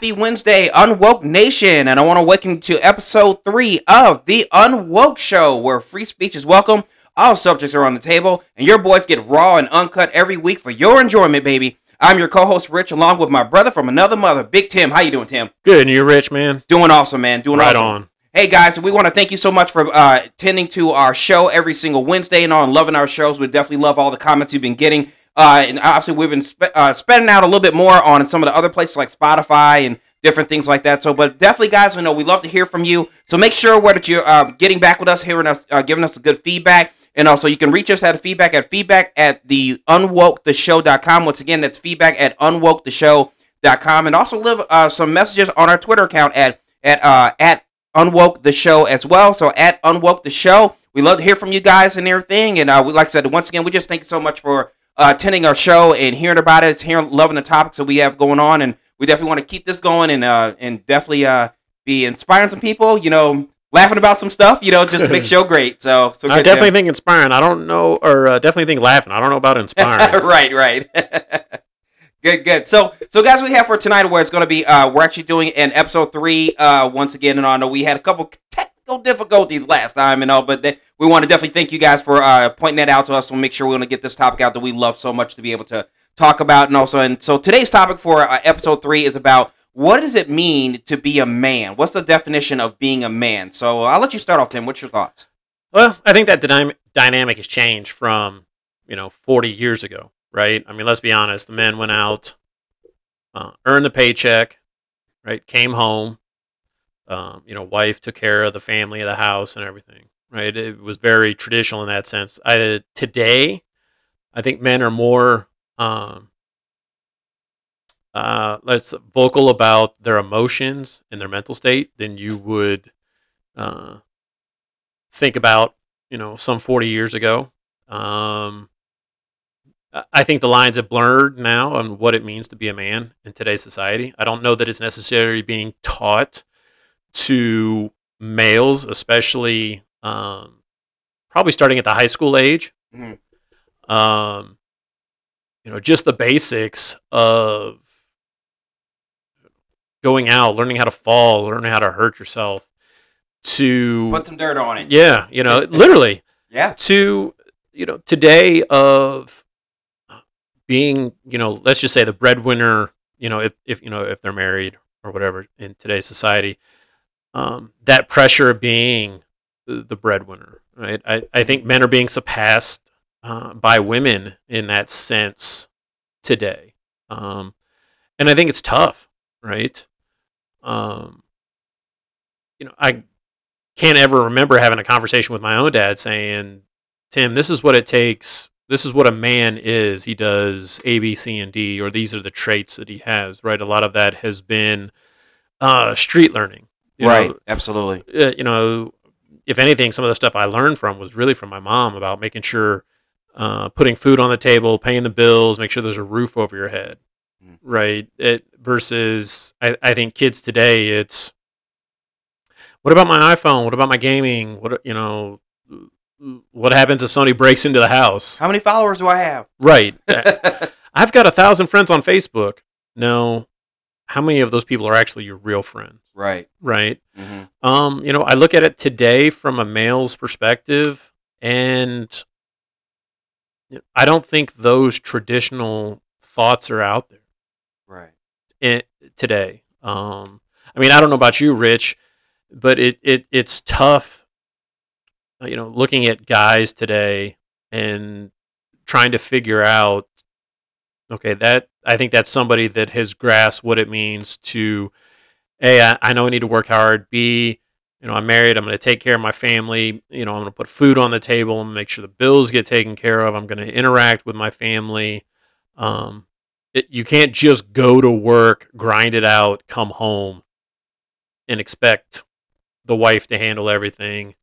Happy Wednesday, Unwoke Nation, and I want to welcome you to episode three of the Unwoke Show, where free speech is welcome, all subjects are on the table, and your boys get raw and uncut every week for your enjoyment, baby. I'm your co-host Rich, along with my brother from another mother, Big Tim. How you doing, Tim? Good, and you, Rich, man? Doing awesome, man. Doing right awesome. on. Hey guys, we want to thank you so much for uh, tending to our show every single Wednesday and on loving our shows. We definitely love all the comments you've been getting. Uh, and obviously, we've been uh, spending out a little bit more on some of the other places like Spotify and different things like that. So, but definitely, guys, we know we love to hear from you. So make sure where that you're uh, getting back with us, hearing us, uh, giving us good feedback. And also, you can reach us at feedback at feedback at the unwoketheshow.com. Once again, that's feedback at unwoke the unwoketheshow.com. And also, leave uh, some messages on our Twitter account at at uh, at unwoke the show as well. So at unwoke the show, we love to hear from you guys and everything. And uh, we like I said, once again, we just thank you so much for uh, attending our show and hearing about it. Hearing, loving the topics that we have going on, and we definitely want to keep this going and uh, and definitely uh, be inspiring some people. You know, laughing about some stuff. You know, just to make show great. So, so I definitely think inspiring. I don't know, or uh, definitely think laughing. I don't know about inspiring. right, right. good, good. So, so guys, we have for tonight where it's going to be. Uh, we're actually doing an episode three. Uh, once again, and I know we had a couple difficulties last time and all, but they, we want to definitely thank you guys for uh, pointing that out to us. We'll make sure we're going to get this topic out that we love so much to be able to talk about, and also, and so today's topic for uh, episode three is about. What does it mean to be a man? What's the definition of being a man? So I'll let you start off, Tim. What's your thoughts? well, I think that dynam- dynamic has changed from you know 40 years ago, right? I mean, let's be honest. The men went out, uh, earned the paycheck, right? Came home. Um, you know, wife took care of the family, of the house, and everything. Right? It was very traditional in that sense. I, today, I think men are more um, uh, let's vocal about their emotions and their mental state than you would uh, think about, you know, some 40 years ago. Um, I- I think the lines have blurred now on what it means to be a man in today's society. I don't know that it's necessarily being taught to males, especially um, probably starting at the high school age. Mhm. Um, you know, just the basics of going out, learning how to fall, learning how to hurt yourself. To Put some dirt on it. yeah, you know, literally Yeah. to you know today of being you know let's just say the breadwinner you know if, if you know if they're married or whatever in today's society um, that pressure of being the, the breadwinner right I, I think men are being surpassed uh, by women in that sense today um, and i think it's tough right um, you know i can't ever remember having a conversation with my own dad saying, Tim, this is what it takes. This is what a man is. He does A, B, C, and D, or these are the traits that he has, right? A lot of that has been uh, street learning. Right. know, Absolutely. uh, you know, if anything, some of the stuff I learned from was really from my mom about making sure uh, putting food on the table, paying the bills, make sure there's a roof over your head, Mm. right? It versus I, I think kids today, it's what about my iPhone? What about my gaming? What you know? What happens if somebody breaks into the house? How many followers do I have? Right. I've got a thousand friends on Facebook. No, how many of those people are actually your real friends? right. Right. hmm Um, you know, I look at it today from a male's perspective, and I don't think those traditional thoughts are out there Right. in, today. Um, I mean, I don't know about you, Rich, but it, it it's tough. uh, You know, looking at guys today and trying to figure out. Okay, that I think that's somebody that has grasped what it means to. A, I, I know I need to work hard. B, you know, I'm married. I'm going to take care of my family. You know, I'm going to put food on the table and make sure the bills get taken care of. I'm going to interact with my family. Um, it, you can't just go to work, grind it out, come home, and expect the wife to handle everything,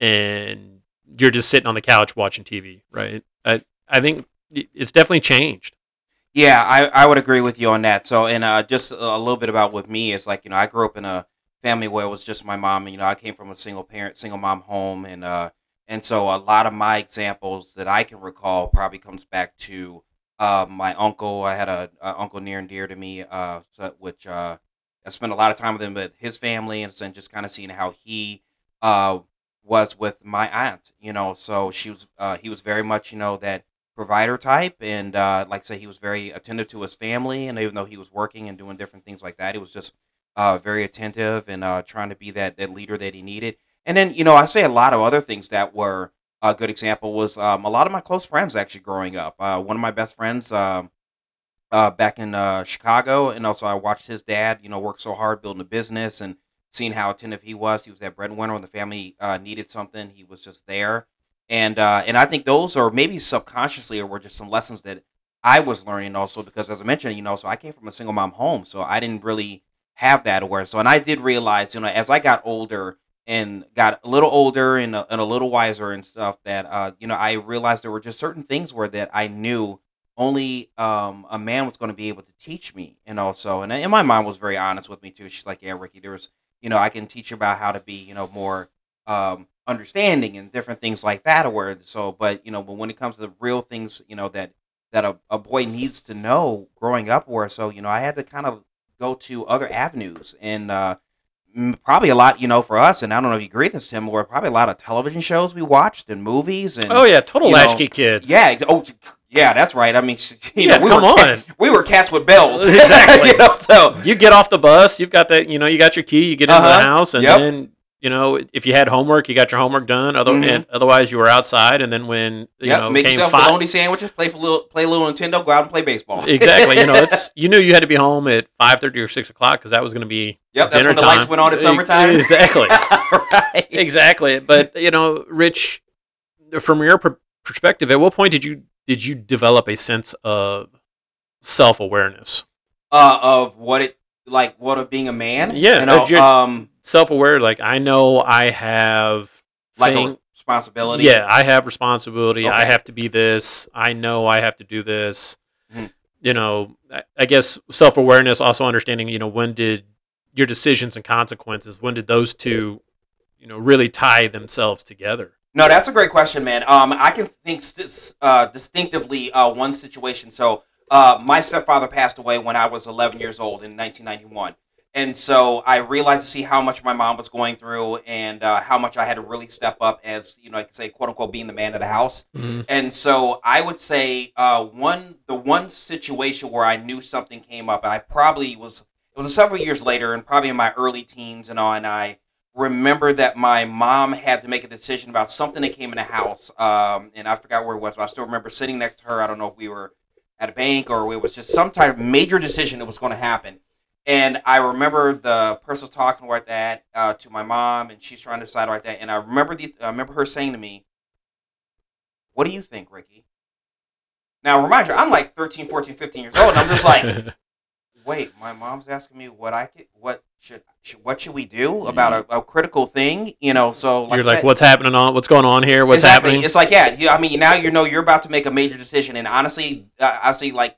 and you're just sitting on the couch watching TV, right? I I think it's definitely changed. Yeah, I, I would agree with you on that. So, and uh, just a little bit about with me is like you know I grew up in a family where it was just my mom. And, you know, I came from a single parent, single mom home, and uh, and so a lot of my examples that I can recall probably comes back to uh, my uncle. I had a, uncle near and dear to me, uh, which uh, I spent a lot of time with him, with his family, and then just kind of seeing how he uh, was with my aunt. You know, so she was uh, he was very much you know that provider type, and uh, like I say, he was very attentive to his family, and even though he was working and doing different things like that, he was just uh, very attentive and uh, trying to be that that leader that he needed. And then you know, I say a lot of other things that were a good example was um, a lot of my close friends actually growing up. Uh, one of my best friends um, uh, back in uh, Chicago, and also I watched his dad, you know, work so hard building a business and seeing how attentive he was. He was that breadwinner when the family needed something. He was just there, and uh, and I think those are maybe subconsciously or were just some lessons that I was learning also because as I mentioned, you know, so I came from a single mom home, so I didn't really have that awareness. So and I did realize, you know, as I got older and got a little older and a, and a little wiser and stuff that uh, you know I realized there were just certain things where that I knew only um, a man was going to be able to teach me and also and, and my mom was very honest with me too she's like yeah ricky there's you know i can teach you about how to be you know more um, understanding and different things like that where so but you know but when it comes to the real things you know that that a, a boy needs to know growing up where so you know i had to kind of go to other avenues and uh probably a lot you know for us and i don't know if you agree with this tim were probably a lot of television shows we watched and movies and Oh yeah, total you know, latchkey kids. yeah. Oh, yeah. That's right. I mean, you Yeah, know, we come were on. we were cats with bells. Exactly. you know, so You get off the bus, you've got that, you know, you got your key, you get into the Uh-huh. house, and Yep. then you know, if you had homework, you got your homework done. Other, Mhm. and otherwise, you were outside, and then when you yep, know make came yourself five, bologna sandwiches. Play for little, play a little Nintendo. Go out and play baseball. exactly. You know, it's you knew you had to be home at five thirty or six o'clock because that was going to be Yep, that's dinner when the time. lights went on at summertime. Exactly, right. exactly. But you know, Rich, from your per- perspective, at what point did you did you develop a sense of self awareness? Uh, of what it like, what of being a man. Yeah, You know, um, Self aware, like I know I have like thing- a responsibility. Yeah, I have responsibility. I have to be this. I know I have to do this. Mhm. You know, I- I guess self awareness, also understanding, you know, when did your decisions and consequences, when did those two, you know, really tie themselves together? No, that's a great question, man. Um, I can think uh, distinctively uh, one situation. So, uh, my stepfather passed away when I was 11 years old in 1991, and so I realized to see how much my mom was going through and uh, how much I had to really step up as you know, I could say, quote unquote, being the man of the house. And so I would say uh, one the one situation where I knew something came up, and I probably was it was several years later, and probably in my early teens and all, and I remember that my mom had to make a decision about something that came in the house, um, and I forgot where it was, but I still remember sitting next to her. I don't know if we were at a bank or it was just some type of major decision that was going to happen. And I remember the person was talking like that uh, to my mom, and she's trying to decide like that. And I remember the I remember her saying to me, "What do you think, Ricky?" Now, remind you, I'm like 13, 14, 15 years old, and I'm just like, wait, my mom's asking me what I could, what should, should what should we do about a, a critical thing? You know, so like You're like, said- what's happening on? What's going on here? What's exactly. happening? It's like, yeah, you, I mean, now you know you're about to make a major decision, and honestly, uh, I see like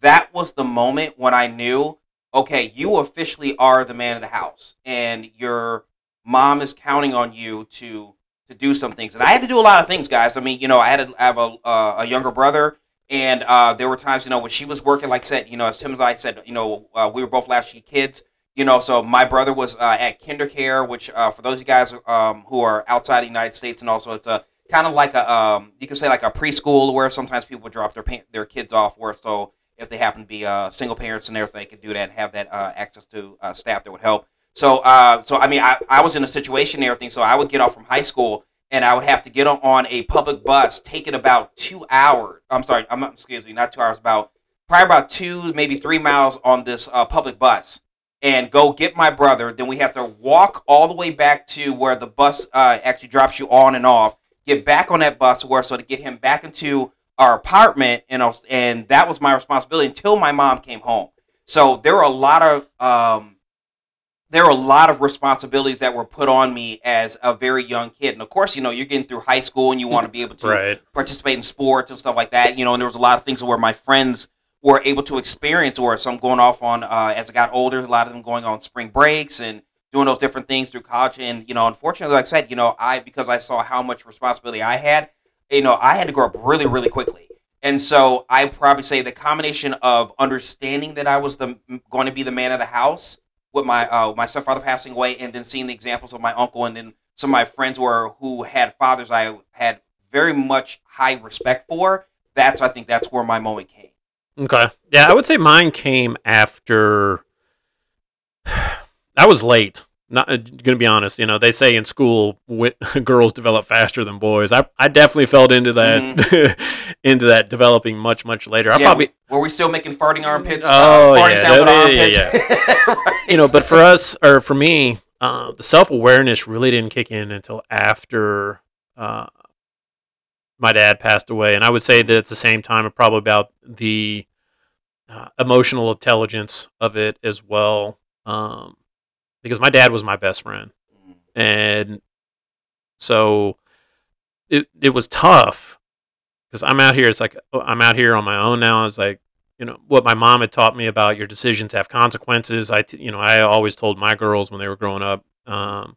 that was the moment when I knew, okay, you officially are the man of the house, and your mom is counting on you to to do some things. And I had to do a lot of things, guys. I mean, you know, I had to have a uh, a younger brother. And uh, there were times, you know, when she was working, like I said, you know, as Tim and I said, you know, uh, we were both latchkey kids, you know, so my brother was uh, at KinderCare, which uh, for those of you guys um, who are outside the United States, and also it's a kind of like a, um, you could say like a preschool where sometimes people drop their pa- their kids off, where so if they happen to be uh, single parents and everything, they could do that and have that uh, access to staff that would help. So, so I mean, I, I was in a situation and everything, so I would get off from high school and I would have to get on, a public bus, take it about two hours. I'm sorry, I'm excuse me, not two hours, about probably about two, maybe three miles on this uh, public bus, and go get my brother. Then we have to walk all the way back to where the bus uh, actually drops you on and off. Get back on that bus, where so to get him back into our apartment, and was- and that was my responsibility until my mom came home. So there were a lot of um, there were a lot of responsibilities that were put on me as a very young kid. And of course, you know, you're getting through high school and you want to be able to right. participate in sports and stuff like that. You know, and there was a lot of things where my friends were able to experience, or some going off on uh, as I got older. A lot of them going on spring breaks and doing those different things through college. And you know, unfortunately, like I said, you know, I because I saw how much responsibility I had, you know, I had to grow up really, really quickly. And so I probably say the combination of understanding that I was the going to be the man of the house with my uh, my stepfather passing away, and then seeing the examples of my uncle and then some of my friends were who had fathers I had very much high respect for. That's I think that's where my moment came. Okay. Yeah, I would say mine came after. I was late. Not going to be honest. You know, they say in school girls develop faster than boys. I, I definitely felt into that into that developing much much later. I Yeah, probably Were we still making farting armpits? Oh, uh, farting yeah, sounds with yeah, yeah, armpits? Right. you know, but for us or for me, uh, the self awareness really didn't kick in until after uh, my dad passed away, and I would say that at the same time, probably about the uh, emotional intelligence of it as well, um, because my dad was my best friend, and so it it was tough because I'm out here. It's like oh, I'm out here on my own now. It's like you know what my mom had taught me about your decisions have consequences. I you know I always told my girls when they were growing up, um,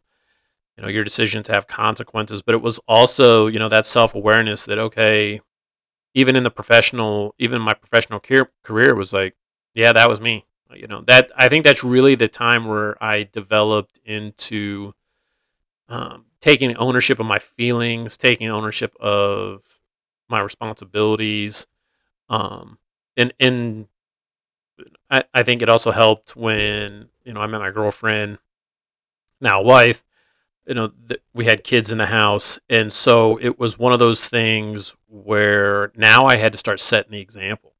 you know your decisions have consequences. But it was also you know that self awareness that okay, even in the professional, even my professional career career was like, yeah, that was me. You know that I think that's really the time where I developed into um, taking ownership of my feelings, taking ownership of my responsibilities, um, and and I, I think it also helped when you know I met my girlfriend, now wife. You know, th- we had kids in the house, and so it was one of those things where now I had to start setting the example.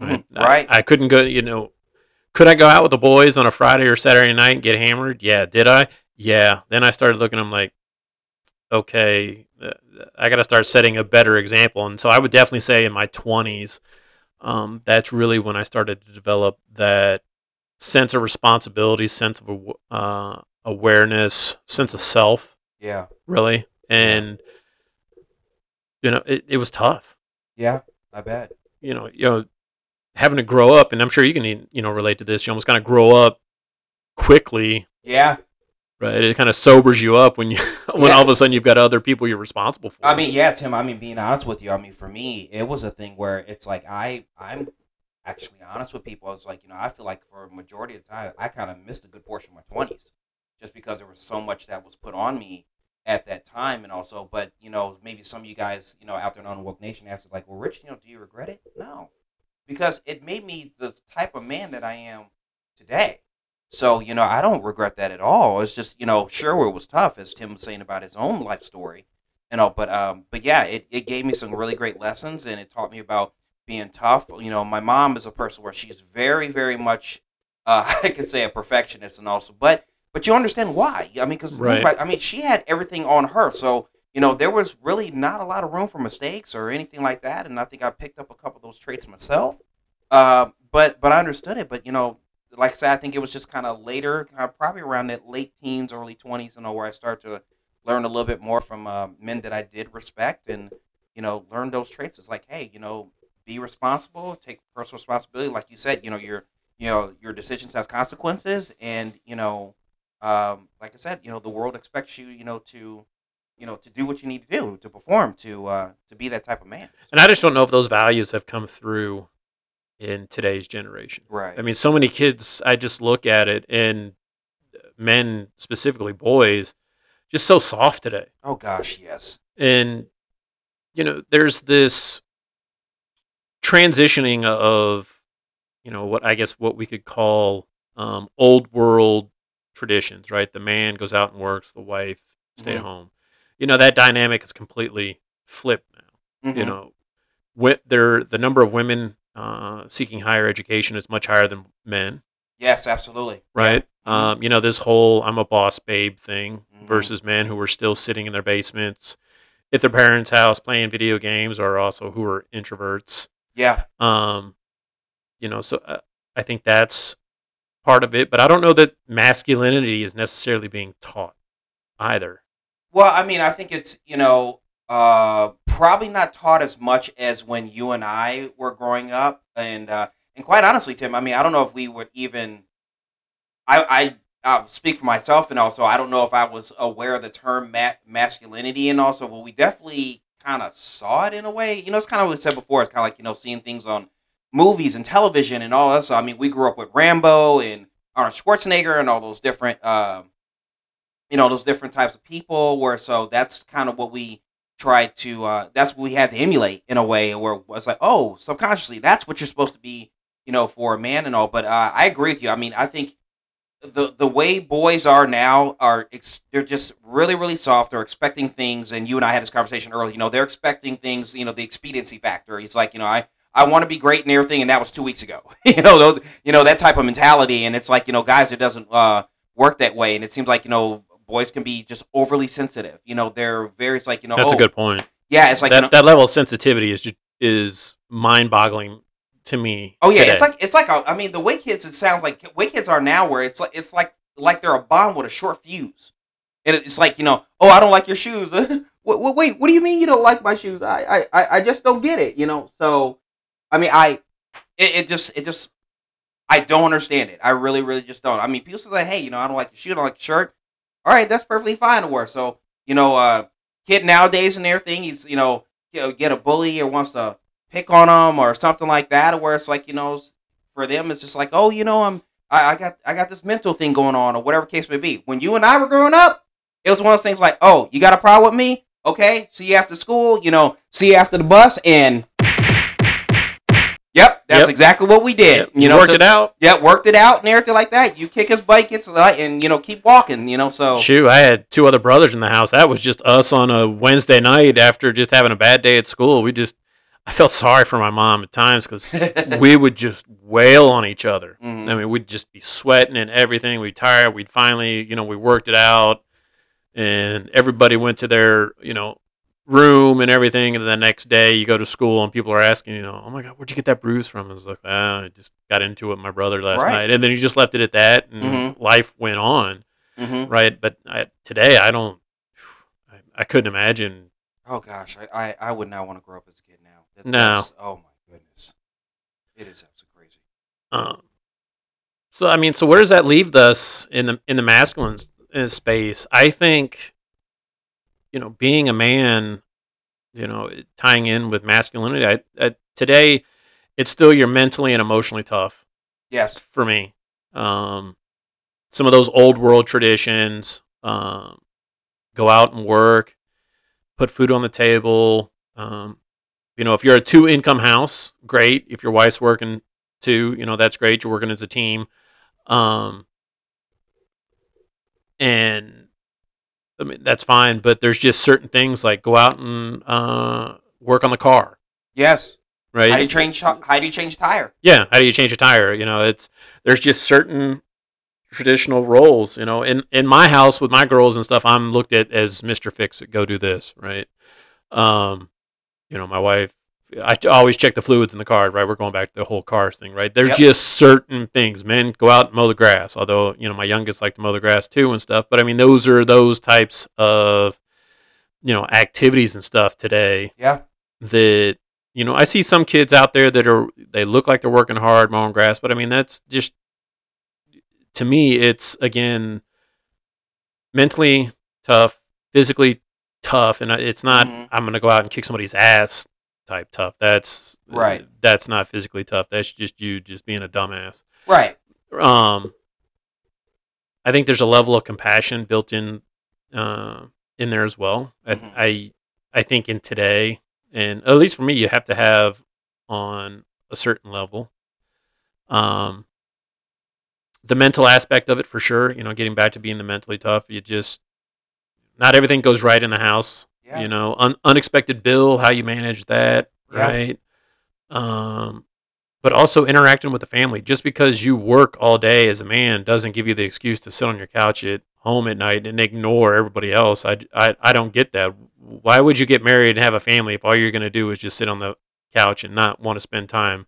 Mhm. I- Right. I, couldn't go. You know, could I go out with the boys on a Friday or Saturday night and get hammered? Yeah. Did I? Yeah. Then I started looking. I'm like, okay, uh, I got to start setting a better example. And so I would definitely say in my 20s, um, that's really when I started to develop that sense of responsibility, sense of uh, awareness, sense of self, yeah. really. And you know, it, it was tough. Yeah. I bet. You know, you know, having to grow up, and I'm sure you can you know relate to this. You almost kind of grow up quickly Yeah. right? It kind of sobers you up when you when Yeah. all of a sudden you've got other people you're responsible for. I mean, yeah, Tim. I mean, being honest with you, I mean, for me, it was a thing where it's like I, I'm actually honest with people. It's like you know, I feel like for a majority of the time, I kind of missed a good portion of my twenties, just because there was so much that was put on me at that time, and also, but you know, maybe some of you guys, you know, out there in Unwoke Nation, asked like, well, Rich, you know, do you regret it? No, because it made me the type of man that I am today. So, you know, I don't regret that at all. It's just, you know, sure it was tough, as Tim was saying about his own life story you know but um but yeah it, it gave me some really great lessons and it taught me about being tough you know my mom is a person where she's very very much uh i could say a perfectionist and also but but you understand why i mean because Right. i mean she had everything on her so you know there was really not a lot of room for mistakes or anything like that and i think i picked up a couple of those traits myself uh, but but i understood it but you know like i said i think it was just kind of later uh, probably around that late teens early 20s you know where i started to learn a little bit more from uh, men that I did respect and you know learn those traits. It's like, hey, you know, be responsible, take personal responsibility. Like you said, you know, your you know your decisions have consequences, and you know, um, like I said, you know, the world expects you, you know, to you know to do what you need to do to perform to uh, to be that type of man. and I just don't know if those values have come through in today's generation. Right. I mean, so many kids. I just look at it, and men specifically, boys, just so soft today. oh gosh, yes. and you know there's this transitioning of you know what i guess what we could call um, old world traditions right the man goes out and works the wife stay Mhm. home you know that dynamic is completely flipped now you Mhm. know wi- there the number of women uh, seeking higher education is much higher than men Yes, absolutely. right Mhm. um, you know this whole i'm a boss babe thing Mhm. versus men who are still sitting in their basements at their parents house playing video games or also who are introverts Yeah. um, you know so uh, i think that's part of it but i don't know that masculinity is necessarily being taught either Well, I mean, I think it's you know uh, probably not taught as much as when you and I were growing up, and uh, and quite honestly, Tim, I mean, I don't know if we would even. I I I'll speak for myself, and also I don't know if I was aware of the term ma- masculinity, and also, well, we definitely kind of saw it in a way. You know, it's kind of what we said before. It's kind of like you know seeing things on movies and television and all that. So I mean, we grew up with Rambo and Arnold Schwarzenegger and all those different, um, you know, those different types of people. Where so that's kind of what we tried to. Uh, that's what we had to emulate in a way. Where it was like, oh, subconsciously, that's what you're supposed to be, you know, for a man and all. But uh, I agree with you. I mean, I think the the way boys are now are ex- they're just really really soft. They're expecting things, and you and I had this conversation earlier. You know, they're expecting things. You know, the expediency factor. It's like you know, I I want to be great and everything, and that was two weeks ago. you know, those, you know that type of mentality, and it's like you know, guys, it doesn't uh, work that way, and it seems like you know, boys can be just overly sensitive. You know, they're very it's like you know, That's oh, a good point. yeah, it's like that you know, that level of sensitivity is ju- is mind boggling to me. Oh yeah, today. it's like it's like a, I mean the way kids it sounds like way kids are now where it's like it's like like they're a bomb with a short fuse, and it's like you know oh I don't like your shoes. wait, wait, what do you mean you don't like my shoes? I I I- I just don't get it. You know so I mean I it, it just it just I don't understand it. I really really just don't. I mean people say hey you know I don't like your shoe, I don't like your shirt. All right, that's perfectly fine to wear. So you know uh kid nowadays and everything he's you know you know, get a bully or wants to pick on them or something like that, or where it's like you know, for them it's just like, oh, you know, I'm I, I got I got this mental thing going on or whatever case may be. When you and I were growing up, it was one of those things like, oh, you got a problem with me? Okay, see you after school. You know, see you after the bus, and yep, that's Yep. exactly what we did. Yep, You know, worked so- it out. Yeah, worked it out and everything like that. You kick his butt, gets like, and you know, keep walking. You know, so Shoot, I had two other brothers in the house. That was just us on a Wednesday night after just having a bad day at school. We just, I felt sorry for my mom at times because we would just wail on each other. Mhm. I mean, we'd just be sweating and everything. We'd tired. We'd finally, you know, we worked it out, and everybody went to their, you know, room and everything. And the next day, you go to school and people are asking, you know, oh my god, where'd you get that bruise from? I was like, ah, I just got into it with my brother last Right. night, and then you just left it at that, and Mhm. life went on Mhm. right? But I, today, I don't. I, I couldn't imagine. Oh gosh, I, I, I would not want to grow up as a kid now. That- No. that's- Oh my goodness, it is absolutely crazy. Um, so I mean, so where does that leave us in the in the masculine uh, space? I think, you know, being a man, you know, tying in with masculinity. I, I today, it's still you're mentally and emotionally tough Yes. for me. Um, some of those old world traditions, um, go out and work, put food on the table. Um, you know, if you're a two income house, great. If your wife's working too, you know, that's great. You're working as a team. Um, and I mean, that's fine, but there's just certain things like go out and uh, work on the car, Yes. right? How do you change? How do you change tire? yeah how do you change a tire you know it's there's just certain traditional roles you know in in my house with my girls and stuff i'm looked at as mr fix it go do this right um you know my wife i always check the fluids in the car right we're going back to the whole cars thing right there's Yep. just certain things men go out and mow the grass although you know my youngest like to mow the grass too and stuff but i mean those are those types of you know activities and stuff today Yeah. that you know I see some kids out there that are they look like they're working hard mowing grass, but I mean that's just to me it's again mentally tough, physically tough, and it's not Mhm. I'm gonna go out and kick somebody's ass type tough. That's Right. That's not physically tough. That's just you just being a dumbass. Right. Um, I think there's a level of compassion built in uh, in there as well. Mhm. I, I I think in today, and at least for me, you have to have on a certain level. Um, the mental aspect of it for sure. You know, getting back to being the mentally tough. You just not everything goes right in the house. Yeah. You know, un- unexpected bill, how you manage that, Yeah. right? Um, but also interacting with the family. Just because you work all day as a man doesn't give you the excuse to sit on your couch at home at night and ignore everybody else. I, I, I don't get that. Why would you get married and have a family if all you're going to do is just sit on the couch and not want to spend time?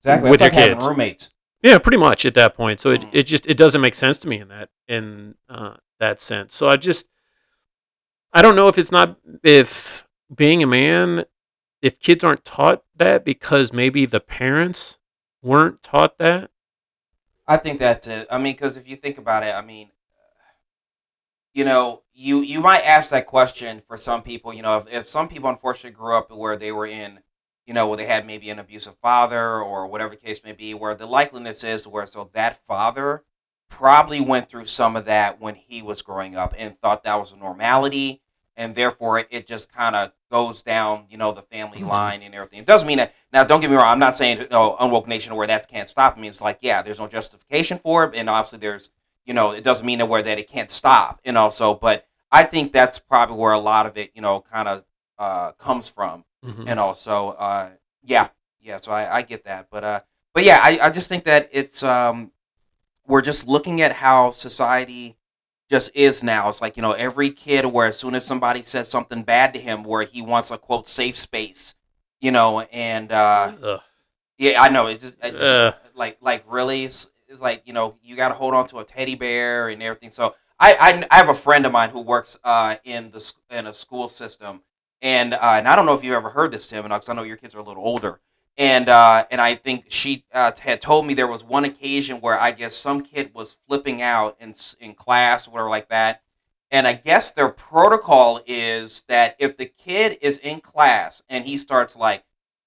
Exactly. With like your having kids. roommates. Yeah, pretty much at that point. So it, Mhm. it just it doesn't make sense to me in that in uh, that sense. So I just I don't know if it's not if being a man if kids aren't taught that because maybe the parents weren't taught that. I think that's it. I mean, because if you think about it, I mean, you know, you you might ask that question for some people. You know, if, if some people unfortunately grew up where they were in, you know, where they had maybe an abusive father or whatever case may be, where the likeliness is where so that father probably went through some of that when he was growing up and thought that was a normality and therefore it, just kind of goes down you know the family Mhm. line and everything it doesn't mean that now don't get me wrong i'm not saying you know, unwoke nation where that can't stop I mean, it's like yeah there's no justification for it and obviously there's you know it doesn't mean that where that it can't stop you know. So, but i think that's probably where a lot of it you know kind of uh, comes from Mhm. and also uh yeah yeah so i, I get that but uh but yeah I, I just think that it's um we're just looking at how society just is now it's like you know every kid where as soon as somebody says something bad to him where he wants a quote safe space you know and uh Ugh. yeah i know it's just, it just like like really it's, it's like you know you got to hold on to a teddy bear and everything so I, I i have a friend of mine who works uh in the in a school system and uh, and I don't know if you've ever heard this, Tim, because I know your kids are a little older. And uh, and I think she uh, had told me there was one occasion where I guess some kid was flipping out in in class or whatever like that. And I guess their protocol is that if the kid is in class and he starts like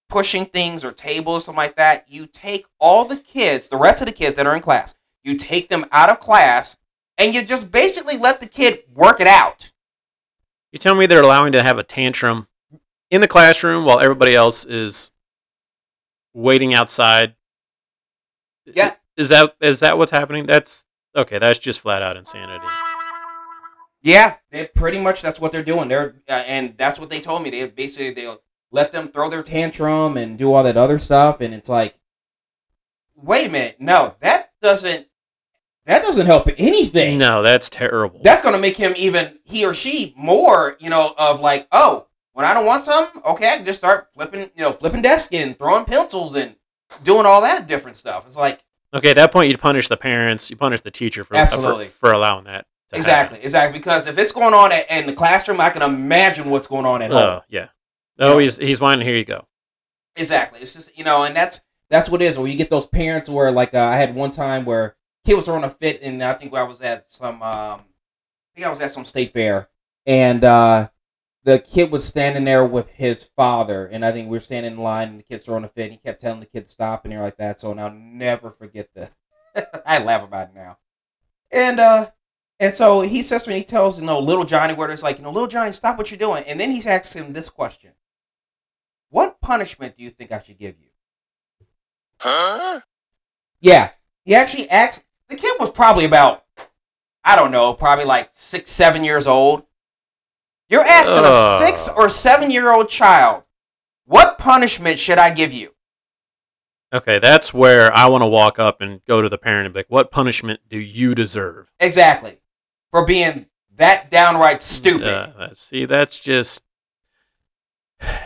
pushing things or tables or something like that, you take all the kids, the rest of the kids that are in class, you take them out of class and you just basically let the kid work it out. You tell me they're allowing to have a tantrum in the classroom while everybody else is waiting outside. Yeah. Is that is that what's happening? That's okay. That's just flat out insanity. Yeah, they pretty much that's what they're doing. They're uh, and that's what they told me. They basically they'll let them throw their tantrum and do all that other stuff, and it's like, wait a minute, no, that doesn't that doesn't help anything. No, that's terrible. That's gonna make him even he or she more, you know, of like, oh, when I don't want something, okay, I can just start flipping, you know, flipping desks and throwing pencils and doing all that different stuff. It's like okay, at that point, you punish the parents. You punish the teacher for Absolutely. for, for allowing that. Exactly, exactly because if it's going on at, in the classroom, I can imagine what's going on at Happen. home. Oh yeah. Oh, he's he's whining. Here you go. Exactly. It's just you know, and that's that's what it is. Where you get those parents where like uh, I had one time where kid was throwing a fit, and I think I was at some um, I think I was at some state fair, and uh, the kid was standing there with his father, and I think we were standing in line, and the kid's throwing a fit, and he kept telling the kid to stop and everything like that. So and I'll never forget the. I laugh about it now, and uh. And so he says to me, he tells, you know, little Johnny, where it's like, you know, little Johnny, stop what you're doing. And then he asks him this question What punishment do you think I should give you? Huh? Yeah, he actually asked. The kid was probably about, I don't know, probably like six, seven years old. You're asking a six or seven year old child, what punishment should I give you? Okay, that's where I want to walk up and go to the parent and be like, "What punishment do you deserve?" Exactly. For being that downright stupid. Uh, see, that's just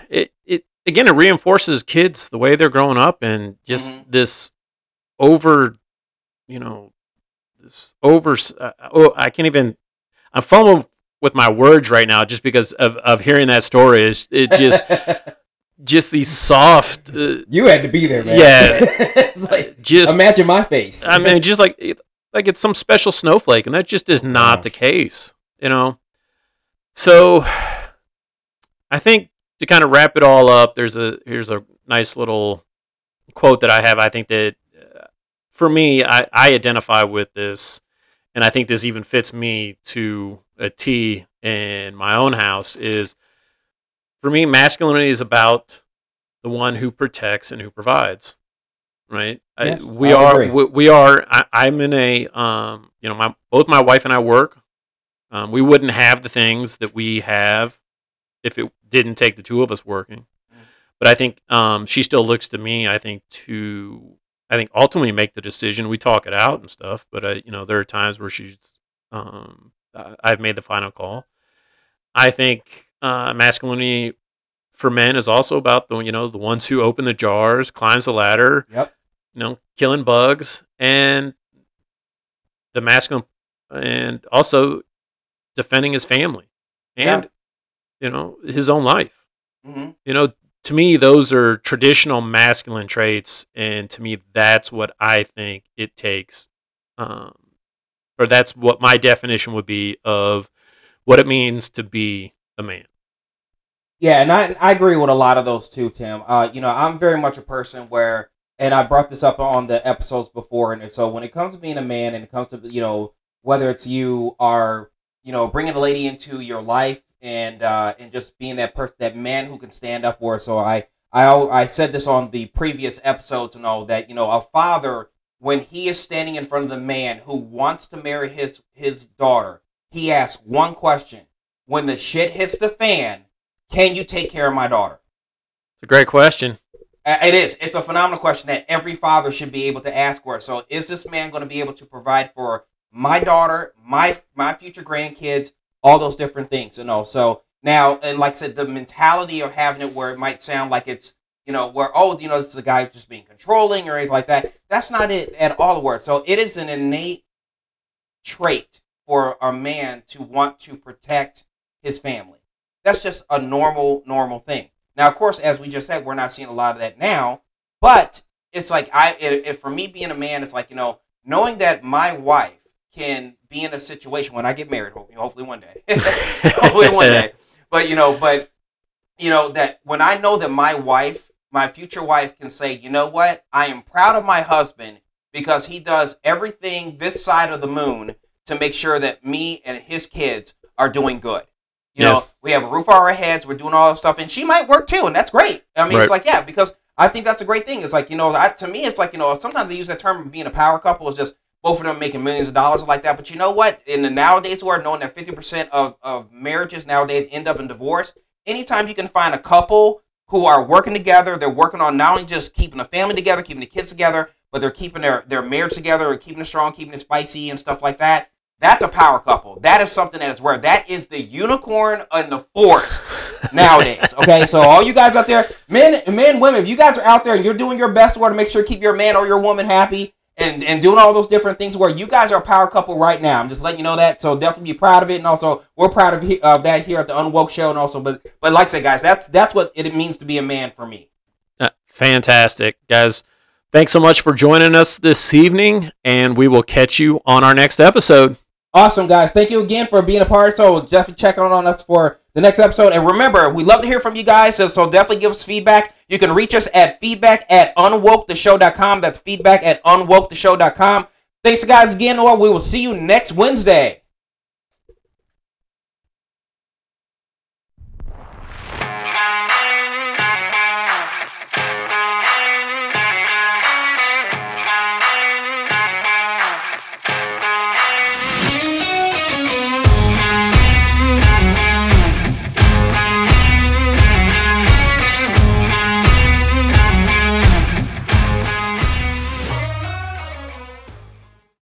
it. It again, it reinforces kids the way they're growing up, and just Mhm. this over, you know, this over. Uh, oh, I can't even. I'm fumbling with my words right now, just because of of hearing that story. Is it just just these soft, uh, you had to be there, man. Yeah. it's like, just imagine my face. I mean, just like like it's some special snowflake, and that just is not gosh. the case, you know. So, I think to kind of wrap it all up, there's a here's a nice little quote that I have. I think that uh, for me, I, I identify with this, and I think this even fits me to a T in my own house. Is for me, masculinity is about the one who protects and who provides. Right? I- Yes, we I would are. We, we are. I, I'm in a. Um. You know, my both my wife and I work. Um, we wouldn't have the things that we have if it didn't take the two of us working. Mm. But I think um, she still looks to me. I think to I think ultimately make the decision. We talk it out and stuff, but uh, you know there are times where she's um, I've made the final call. I think uh, masculinity for men is also about the you know the ones who open the jars, climbs the ladder, Yep. you know, killing bugs, and the masculine, and also defending his family and you know his own life. hmm You know, to me, those are traditional masculine traits, and to me, that's what I think it takes, um, or that's what my definition would be of what it means to be a man. Yeah, and I I agree with a lot of those too, Tim. Uh, you know, I'm very much a person where, and I brought this up on the episodes before, and so when it comes to being a man, and it comes to you know whether it's you are you know bringing a lady into your life and uh, and just being that person, that man who can stand up for. her. So I I I said this on the previous episodes and all that you know a father when he is standing in front of the man who wants to marry his his daughter, he asks one question: When the shit hits the fan can you take care of my daughter? It's a great question. It is. It's a phenomenal question that every father should be able to ask for. So, is this man going to be able to provide for my daughter, my my future grandkids, all those different things? You know. So now, and like I said, the mentality of having it where it might sound like it's you know where oh you know this is a guy just being controlling or anything like that. That's not it at all. Word. So it is an innate trait for a man to want to protect his family. That's just a normal, normal thing. Now, of course, as we just said, we're not seeing a lot of that now, but it's like I, if if for me being a man, it's like you know, knowing that my wife can be in a situation when I get married, hopefully, one day, hopefully one day, but you know, but you know that when I know that my wife, my future wife, can say, you know what, I am proud of my husband because he does everything this side of the moon to make sure that me and his kids are doing good. You Yeah. know, we have a roof over our heads. We're doing all this stuff, and she might work too, and that's great. I mean, Right. it's like yeah, because I think that's a great thing. It's like you know, I, to me, it's like you know, sometimes they use that term being a power couple is just both of them making millions of dollars like that. But you know what? In the nowadays world, knowing that fifty percent of of marriages nowadays end up in divorce, anytime you can find a couple who are working together, they're working on not only just keeping the family together, keeping the kids together, but they're keeping their their marriage together, or keeping it strong, keeping it spicy, and stuff like that. That's a power couple. That is something that is rare. That is the unicorn in the forest nowadays. Okay, so all you guys out there, men, men, women, if you guys are out there and you're doing your best to make sure to keep your man or your woman happy and and doing all those different things, where you guys are a power couple right now. I'm just letting you know that. So definitely be proud of it, and also we're proud of, he- of that here at the Unwoke Show, and also, but but like I said, guys, that's that's what it means to be a man for me. Uh, fantastic, guys. Thanks so much for joining us this evening, and we will catch you on our next episode. Awesome, guys. Thank you again for being a part. So definitely check out on us for the next episode. And remember, we love to hear from you guys. So, so definitely give us feedback. You can reach us at feedback at unwoketheshow.com. That's feedback at unwoketheshow.com. Thanks, guys, again, or we will see you next Wednesday.